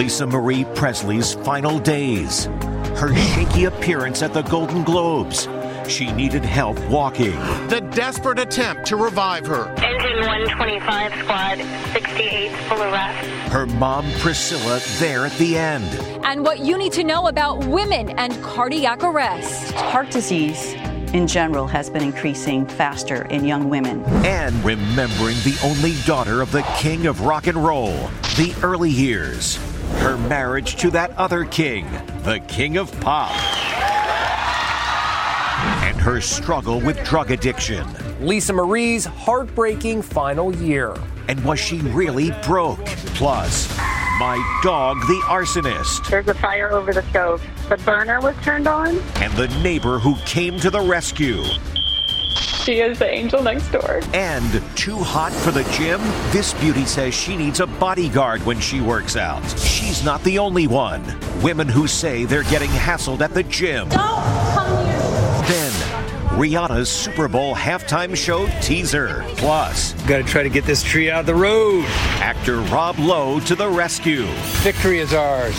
Lisa Marie Presley's final days. Her shaky appearance at the Golden Globes. She needed help walking. The desperate attempt to revive her. Engine 125 squad, 68 full arrest. Her mom, Priscilla, there at the end. And what you need to know about women and cardiac arrest. Heart disease in general has been increasing faster in young women. And remembering the only daughter of the king of rock and roll, the early years. Her marriage to that other king, the king of pop. And her struggle with drug addiction. Lisa Marie's heartbreaking final year. And was she really broke? Plus, my dog, the arsonist. There's a fire over the stove. The burner was turned on. And the neighbor who came to the rescue. She is the angel next door. And too hot for the gym? This beauty says she needs a bodyguard when she works out. She's not the only one. Women who say they're getting hassled at the gym. Don't come here. Then, Rihanna's Super Bowl halftime show teaser. Plus, Gotta try to get this tree out of the road. actor Rob Lowe to the rescue. Victory is ours.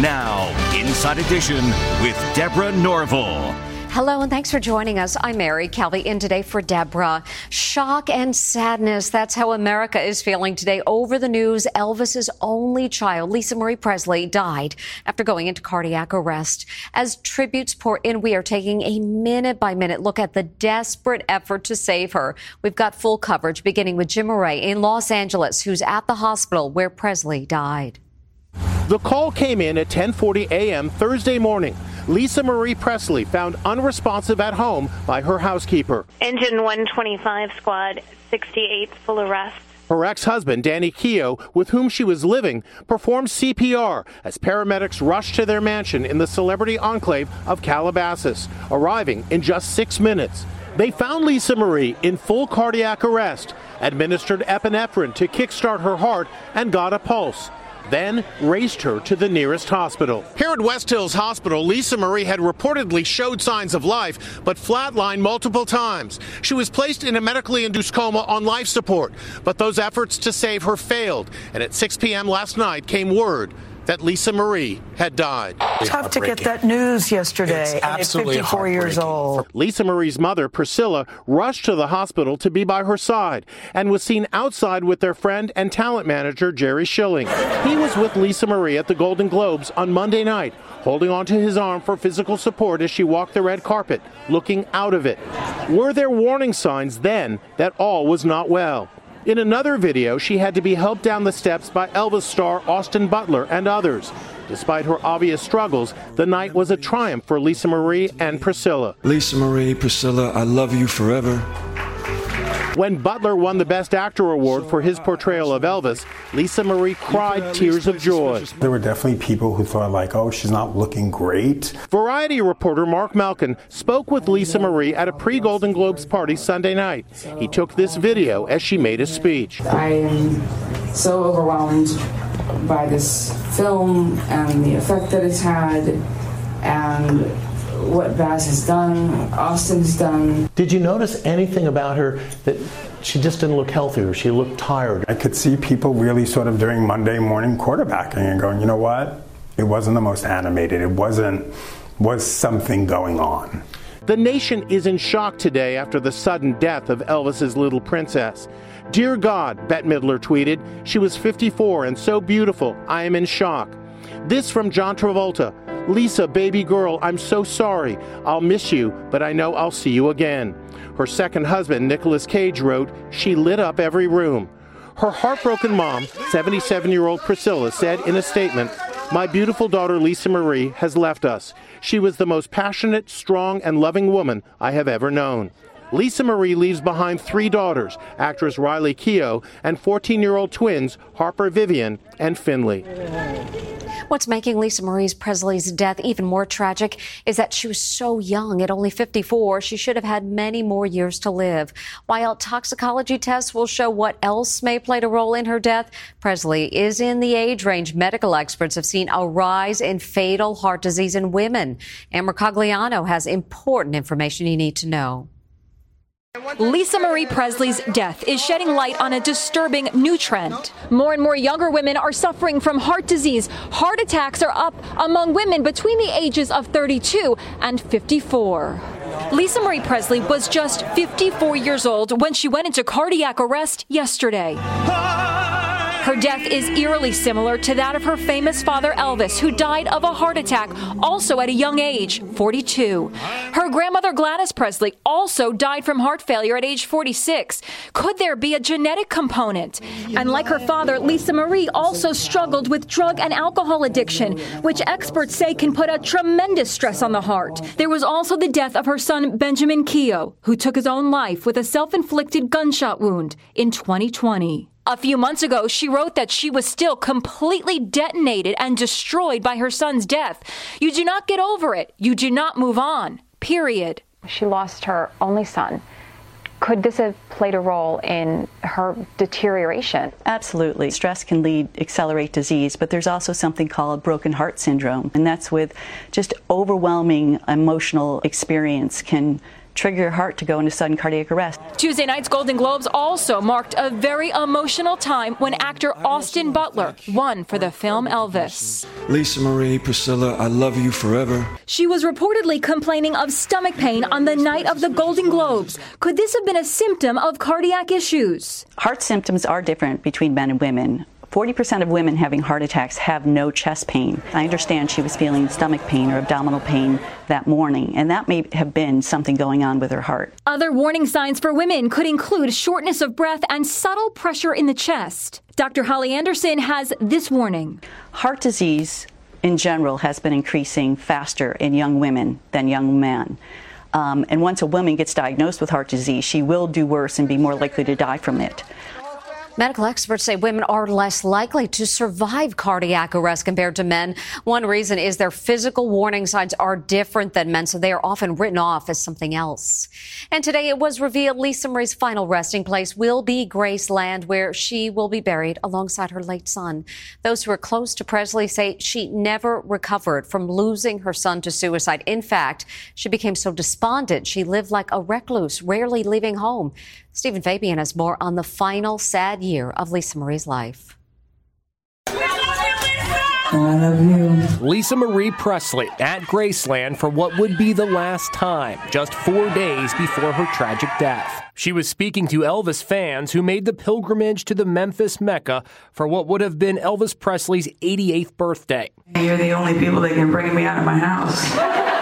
Now, Inside Edition with Deborah Norville. Hello and thanks for joining us. I'm Mary Calvi in today for Deborah. Shock and sadness. That's how America is feeling today over the news. Elvis's only child, Lisa Marie Presley, died after going into cardiac arrest. As tributes pour in, we are taking a minute by minute look at the desperate effort to save her. We've got full coverage beginning with Jim Moret in Los Angeles, who's at the hospital where Presley died. The call came in at 10:40 a.m. Thursday morning. Lisa Marie Presley found unresponsive at home by her housekeeper. Engine 125 squad, 68 full arrest. Her ex-husband, Danny Keough, with whom she was living, performed CPR as paramedics rushed to their mansion in the celebrity enclave of Calabasas, arriving in just six minutes. They found Lisa Marie in full cardiac arrest, administered epinephrine to kickstart her heart, and got a pulse. Then raced her to the nearest hospital. Here at West Hills Hospital, Lisa Marie had reportedly showed signs of life, but flatlined multiple times. She was placed in a medically induced coma on life support, but those efforts to save her failed. And at 6 p.m. last night came word that Lisa Marie had died. Tough to get that news yesterday. and at 54 years old. Lisa Marie's mother, Priscilla, rushed to the hospital to be by her side and was seen outside with their friend and talent manager, Jerry Schilling. He was with Lisa Marie at the Golden Globes on Monday night, holding onto his arm for physical support as she walked the red carpet, looking out of it. Were there warning signs then that all was not well? In another video, she had to be helped down the steps by Elvis star Austin Butler and others. Despite her obvious struggles, the night was a triumph for Lisa Marie and Priscilla. Lisa Marie, Priscilla, I love you forever. When Butler won the Best Actor award for his portrayal of Elvis, Lisa Marie cried tears of joy. There were definitely people who thought, like, oh, she's not looking great. Variety reporter Marc Malkin spoke with Lisa Marie at a pre Golden Globes party Sunday night. He took this video as she made a speech. I am so overwhelmed by this film and the effect that it's had and what Baz has done, Austin's done. Did you notice anything about her that she just didn't look healthy or she looked tired? I could see people really sort of during Monday morning quarterbacking and going, you know what? It wasn't the most animated. It wasn't, was something going on. The nation is in shock today after the sudden death of Elvis's little princess. Dear God, Bette Midler tweeted, she was 54 and so beautiful. I am in shock. This from John Travolta. Lisa, baby girl, I'm so sorry. I'll miss you, but I know I'll see you again. Her second husband, Nicolas Cage, wrote, She lit up every room. Her heartbroken mom, 77 year old Priscilla, said in a statement, My beautiful daughter Lisa Marie has left us. She was the most passionate, strong, and loving woman I have ever known. Lisa Marie leaves behind three daughters, actress Riley Keough, and 14 year old twins Harper Vivian and Finley. What's making Lisa Marie Presley's death even more tragic is that she was so young. At only 54, she should have had many more years to live. While toxicology tests will show what else may played a role in her death, Presley is in the age range medical experts have seen a rise in fatal heart disease in women. Ann Mercogliano has important information you need to know. Lisa Marie Presley's death is shedding light on a disturbing new trend. More and more younger women are suffering from heart disease. Heart attacks are up among women between the ages of 32 and 54. Lisa Marie Presley was just 54 years old when she went into cardiac arrest yesterday. Her death is eerily similar to that of her famous father Elvis, who died of a heart attack also at a young age, 42. Her grandmother Gladys Presley also died from heart failure at age 46. Could there be a genetic component? And like her father, Lisa Marie also struggled with drug and alcohol addiction, which experts say can put a tremendous stress on the heart. There was also the death of her son Benjamin Keough, who took his own life with a self inflicted gunshot wound in 2020. A few months ago, she wrote that she was still completely detonated and destroyed by her son's death. You do not get over it. You do not move on. Period. She lost her only son. Could this have played a role in her deterioration? Absolutely. Stress can lead accelerate disease, but there's also something called broken heart syndrome, and that's with just overwhelming emotional experience can trigger your heart to go into sudden cardiac arrest. Tuesday night's Golden Globes also marked a very emotional time when actor Austin Butler won for the film Elvis. Lisa Marie, Priscilla, I love you forever. She was reportedly complaining of stomach pain on the night of the Golden Globes. Could this have been a symptom of cardiac issues? Heart symptoms are different between men and women. 40% of women having heart attacks have no chest pain. I understand she was feeling stomach pain or abdominal pain that morning, and that may have been something going on with her heart. Other warning signs for women could include shortness of breath and subtle pressure in the chest. Dr. Holly Anderson has this warning Heart disease in general has been increasing faster in young women than young men. Um, and once a woman gets diagnosed with heart disease, she will do worse and be more likely to die from it. Medical experts say women are less likely to survive cardiac arrest compared to men. One reason is their physical warning signs are different than men, so they are often written off as something else. And today it was revealed Lisa Marie's final resting place will be Graceland, where she will be buried alongside her late son. Those who are close to Presley say she never recovered from losing her son to suicide. In fact, she became so despondent she lived like a recluse, rarely leaving home. Steven Fabian has more on the final sad year of Lisa Marie's life. I love you. Lisa Marie Presley at Graceland for what would be the last time, just four days before her tragic death. She was speaking to Elvis fans who made the pilgrimage to the Memphis Mecca for what would have been Elvis Presley's 88th birthday. You're the only people that can bring me out of my house.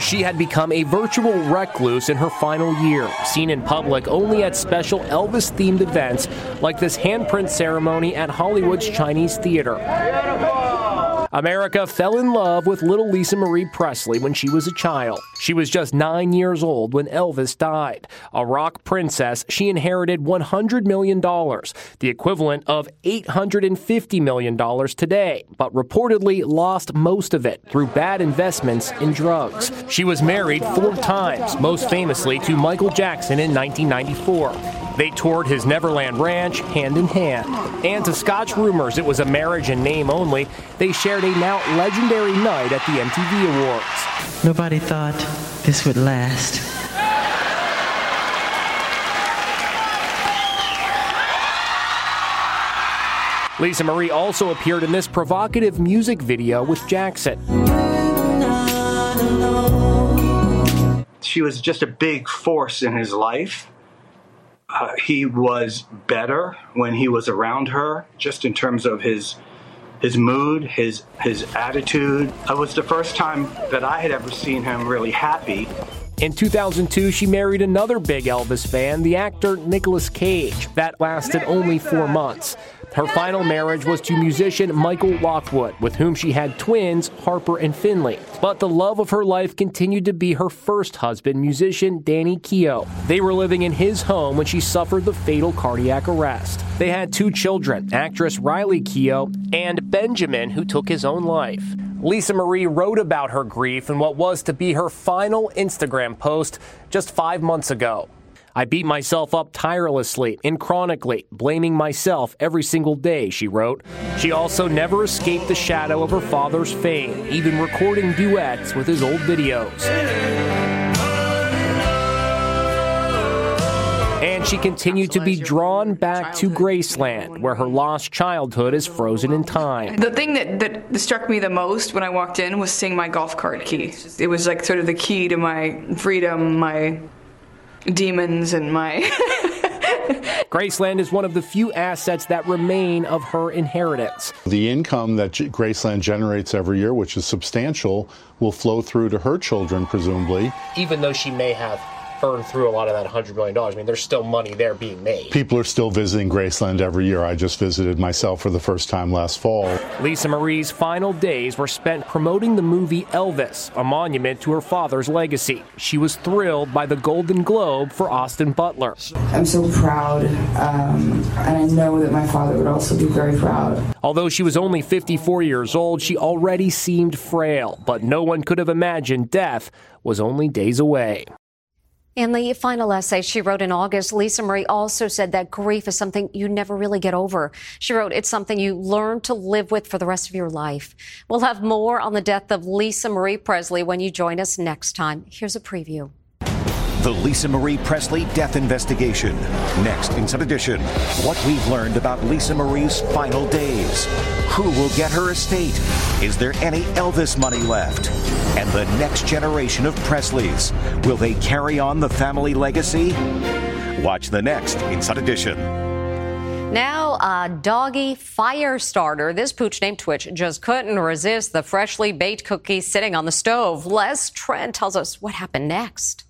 She had become a virtual recluse in her final year, seen in public only at special Elvis themed events like this handprint ceremony at Hollywood's Chinese Theater. America fell in love with little Lisa Marie Presley when she was a child. She was just nine years old when Elvis died. A rock princess, she inherited $100 million, the equivalent of $850 million today, but reportedly lost most of it through bad investments in drugs. She was married four times, most famously to Michael Jackson in 1994. They toured his Neverland Ranch hand in hand. And to Scotch rumors it was a marriage in name only, they shared a now legendary night at the MTV Awards. Nobody thought this would last. Lisa Marie also appeared in this provocative music video with Jackson. She was just a big force in his life. Uh, he was better when he was around her, just in terms of his his mood, his his attitude. It was the first time that I had ever seen him really happy. In 2002, she married another big Elvis fan, the actor Nicolas Cage. That lasted only four months. Her final marriage was to musician Michael Lockwood, with whom she had twins, Harper and Finley. But the love of her life continued to be her first husband, musician Danny Keough. They were living in his home when she suffered the fatal cardiac arrest. They had two children, actress Riley Keough and Benjamin, who took his own life. Lisa Marie wrote about her grief in what was to be her final Instagram post just five months ago. I beat myself up tirelessly and chronically, blaming myself every single day, she wrote. She also never escaped the shadow of her father's fame, even recording duets with his old videos. And she continued to be drawn back to Graceland, where her lost childhood is frozen in time. The thing that, that struck me the most when I walked in was seeing my golf cart key. It was like sort of the key to my freedom, my demons and my. Graceland is one of the few assets that remain of her inheritance. The income that Graceland generates every year, which is substantial, will flow through to her children, presumably. Even though she may have burn through a lot of that $100 million. I mean, there's still money there being made. People are still visiting Graceland every year. I just visited myself for the first time last fall. Lisa Marie's final days were spent promoting the movie Elvis, a monument to her father's legacy. She was thrilled by the Golden Globe for Austin Butler. I'm so proud, um, and I know that my father would also be very proud. Although she was only 54 years old, she already seemed frail, but no one could have imagined death was only days away. In the final essay she wrote in August, Lisa Marie also said that grief is something you never really get over. She wrote, it's something you learn to live with for the rest of your life. We'll have more on the death of Lisa Marie Presley when you join us next time. Here's a preview. The Lisa Marie Presley death investigation. Next, in Inside Edition, what we've learned about Lisa Marie's final days. Who will get her estate? Is there any Elvis money left? And the next generation of Presleys. Will they carry on the family legacy? Watch the next Inside Edition. Now, a doggy fire starter. This pooch named Twitch just couldn't resist the freshly baked cookies sitting on the stove. Les Trent tells us what happened next.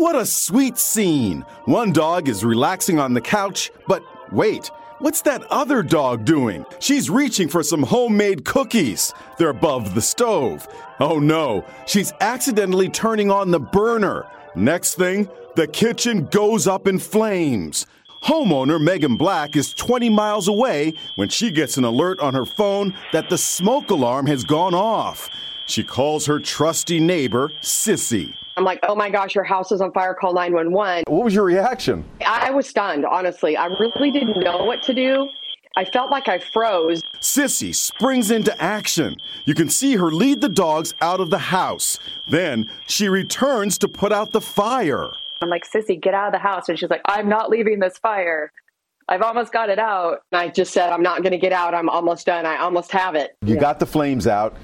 What a sweet scene. One dog is relaxing on the couch, but wait, what's that other dog doing? She's reaching for some homemade cookies. They're above the stove. Oh no, she's accidentally turning on the burner. Next thing, the kitchen goes up in flames. Homeowner Megan Black is 20 miles away when she gets an alert on her phone that the smoke alarm has gone off. She calls her trusty neighbor, Sissy. I'm like, oh my gosh, your house is on fire, call 911. What was your reaction? I was stunned, honestly. I really didn't know what to do. I felt like I froze. Sissy springs into action. You can see her lead the dogs out of the house. Then she returns to put out the fire. I'm like, Sissy, get out of the house. And she's like, I'm not leaving this fire. I've almost got it out. And I just said, I'm not going to get out. I'm almost done. I almost have it. You yeah. got the flames out.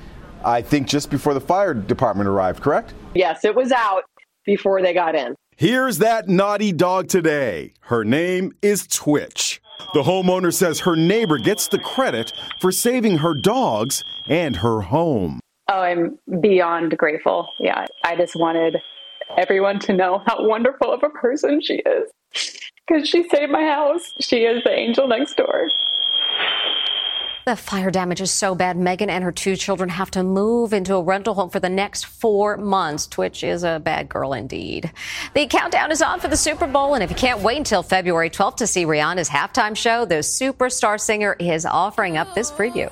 I think just before the fire department arrived, correct? Yes, it was out before they got in. Here's that naughty dog today. Her name is Twitch. The homeowner says her neighbor gets the credit for saving her dogs and her home. Oh, I'm beyond grateful. Yeah, I just wanted everyone to know how wonderful of a person she is. Because she saved my house. She is the angel next door. The fire damage is so bad, Megan and her two children have to move into a rental home for the next four months. Twitch is a bad girl indeed. The countdown is on for the Super Bowl, and if you can't wait until February 12th to see Rihanna's halftime show, the superstar singer is offering up this preview.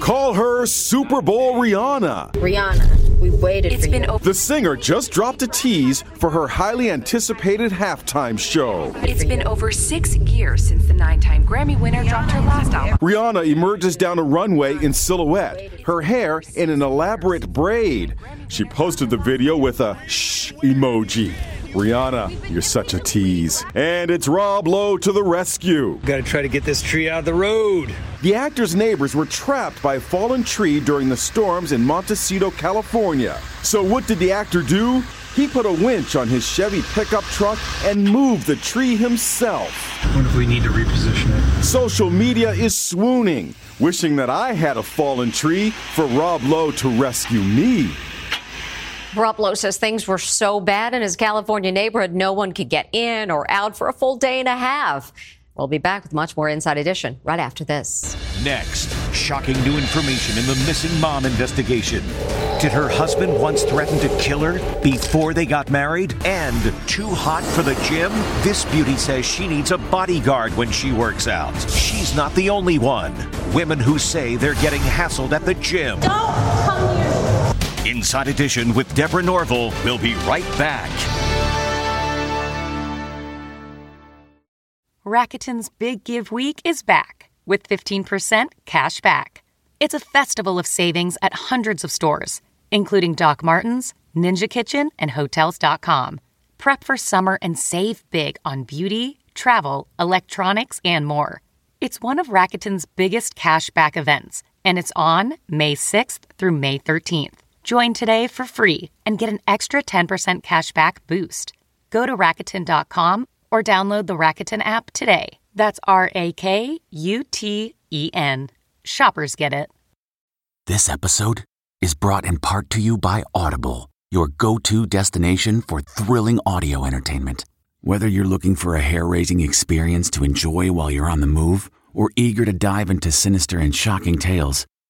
Call her Super Bowl Rihanna. Rihanna We waited it's for been you. Over- the singer just dropped a tease for her highly anticipated halftime show. It's been over six years since the nine time Grammy winner dropped her last album. Rihanna emerges down a runway in silhouette, her hair in an elaborate braid. She posted the video with a shh emoji. Rihanna, you're such a tease. And it's Rob Lowe to the rescue. Gotta try to get this tree out of the road. The actor's neighbors were trapped by a fallen tree during the storms in Montecito, California. So, what did the actor do? He put a winch on his Chevy pickup truck and moved the tree himself. What if we need to reposition it? Social media is swooning, wishing that I had a fallen tree for Rob Lowe to rescue me. Rob says things were so bad in his California neighborhood, no one could get in or out for a full day and a half. We'll be back with much more Inside Edition right after this. Next, shocking new information in the missing mom investigation. Did her husband once threaten to kill her before they got married? And too hot for the gym? This beauty says she needs a bodyguard when she works out. She's not the only one. Women who say they're getting hassled at the gym. Don't come here. Inside Edition with Deborah Norville. We'll be right back. Rakuten's Big Give Week is back with 15% cash back. It's a festival of savings at hundreds of stores, including Doc Martens, Ninja Kitchen, and Hotels.com. Prep for summer and save big on beauty, travel, electronics, and more. It's one of Rakuten's biggest cash back events, and it's on May 6th through May 13th. Join today for free and get an extra 10% cash back boost. Go to Rakuten.com or download the Rakuten app today. That's R A K U T E N. Shoppers get it. This episode is brought in part to you by Audible, your go to destination for thrilling audio entertainment. Whether you're looking for a hair raising experience to enjoy while you're on the move or eager to dive into sinister and shocking tales,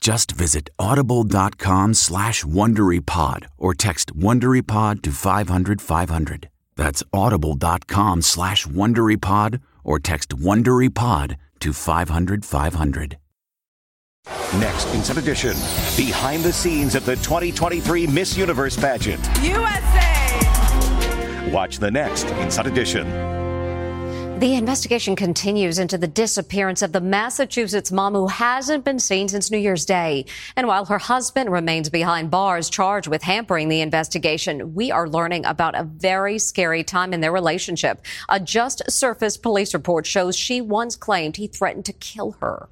Just visit audible.com slash WonderyPod or text WonderyPod to 500 500. That's audible.com slash WonderyPod or text WonderyPod to 500 500. Next, Inside Edition, behind the scenes at the 2023 Miss Universe pageant. USA! Watch the next Inside Edition. The investigation continues into the disappearance of the Massachusetts mom who hasn't been seen since New Year's Day. And while her husband remains behind bars charged with hampering the investigation, we are learning about a very scary time in their relationship. A just surfaced police report shows she once claimed he threatened to kill her.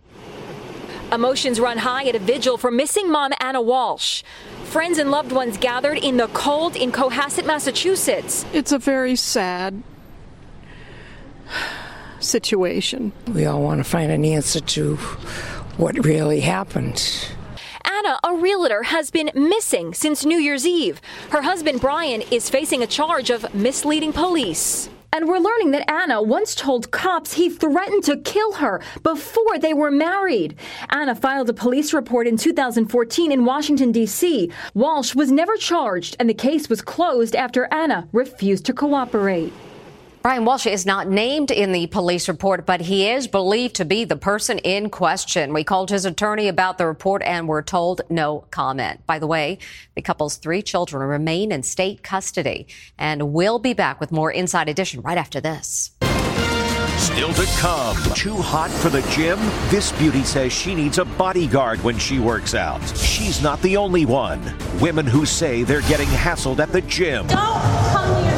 Emotions run high at a vigil for missing mom Anna Walsh. Friends and loved ones gathered in the cold in Cohasset, Massachusetts. It's a very sad situation. We all want to find an answer to what really happened. Anna, a realtor, has been missing since New Year's Eve. Her husband, Brian, is facing a charge of misleading police. And we're learning that Anna once told cops he threatened to kill her before they were married. Anna filed a police report in 2014 in Washington, D.C. Walsh was never charged, and the case was closed after Anna refused to cooperate. Brian Walsh is not named in the police report, but he is believed to be the person in question. We called his attorney about the report and were told no comment. By the way, the couple's three children remain in state custody. And we'll be back with more Inside Edition right after this. Still to come. Too hot for the gym? This beauty says she needs a bodyguard when she works out. She's not the only one. Women who say they're getting hassled at the gym. Don't come here.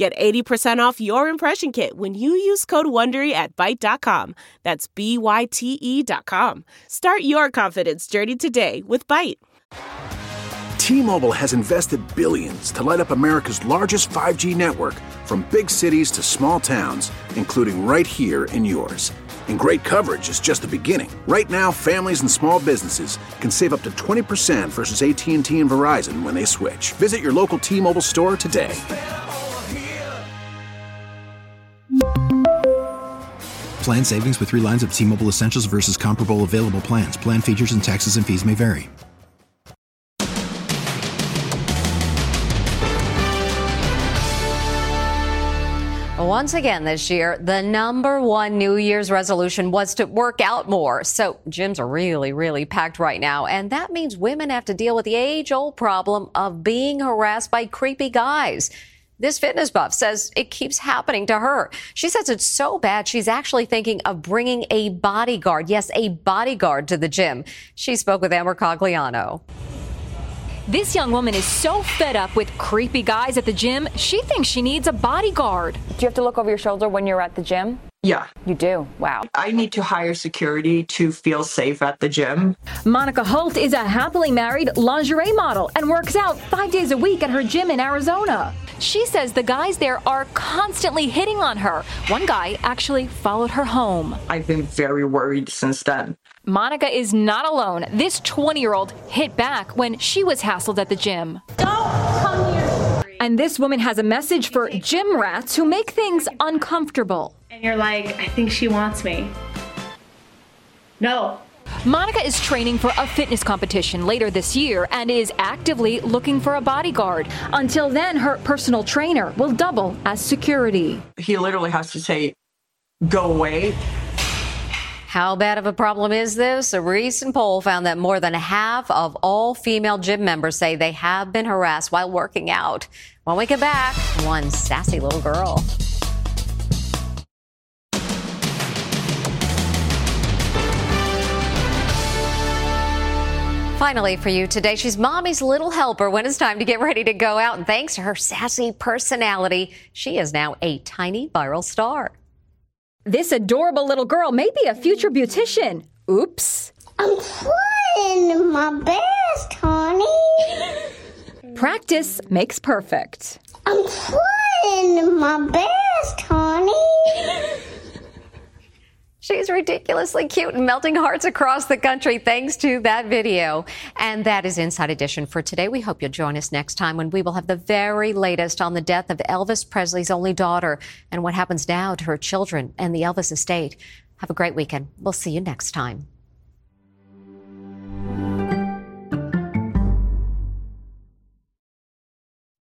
Get 80% off your impression kit when you use code WONDERY at Byte.com. That's B-Y-T-E dot com. Start your confidence journey today with Byte. T-Mobile has invested billions to light up America's largest 5G network from big cities to small towns, including right here in yours. And great coverage is just the beginning. Right now, families and small businesses can save up to 20% versus AT&T and Verizon when they switch. Visit your local T-Mobile store today. Plan savings with three lines of T Mobile Essentials versus comparable available plans. Plan features and taxes and fees may vary. Once again this year, the number one New Year's resolution was to work out more. So gyms are really, really packed right now. And that means women have to deal with the age old problem of being harassed by creepy guys. This fitness buff says it keeps happening to her. She says it's so bad she's actually thinking of bringing a bodyguard. Yes, a bodyguard to the gym. She spoke with Ann Mercogliano. This young woman is so fed up with creepy guys at the gym, she thinks she needs a bodyguard. Do you have to look over your shoulder when you're at the gym? Yeah. You do? Wow. I need to hire security to feel safe at the gym. Monica Holt is a happily married lingerie model and works out five days a week at her gym in Arizona. She says the guys there are constantly hitting on her. One guy actually followed her home. I've been very worried since then. Monica is not alone. This 20 year old hit back when she was hassled at the gym. Don't come near me. And this woman has a message for gym rats who make things uncomfortable. And you're like, I think she wants me. No. Monica is training for a fitness competition later this year and is actively looking for a bodyguard. Until then, her personal trainer will double as security. He literally has to say, go away. How bad of a problem is this? A recent poll found that more than half of all female gym members say they have been harassed while working out. When we get back, one sassy little girl. Finally, for you today, she's mommy's little helper when it's time to get ready to go out. And thanks to her sassy personality, she is now a tiny viral star. This adorable little girl may be a future beautician. Oops. I'm trying my best, honey. Practice makes perfect. I'm trying my best, honey. She's ridiculously cute and melting hearts across the country thanks to that video. And that is Inside Edition for today. We hope you'll join us next time when we will have the very latest on the death of Elvis Presley's only daughter and what happens now to her children and the Elvis estate. Have a great weekend. We'll see you next time.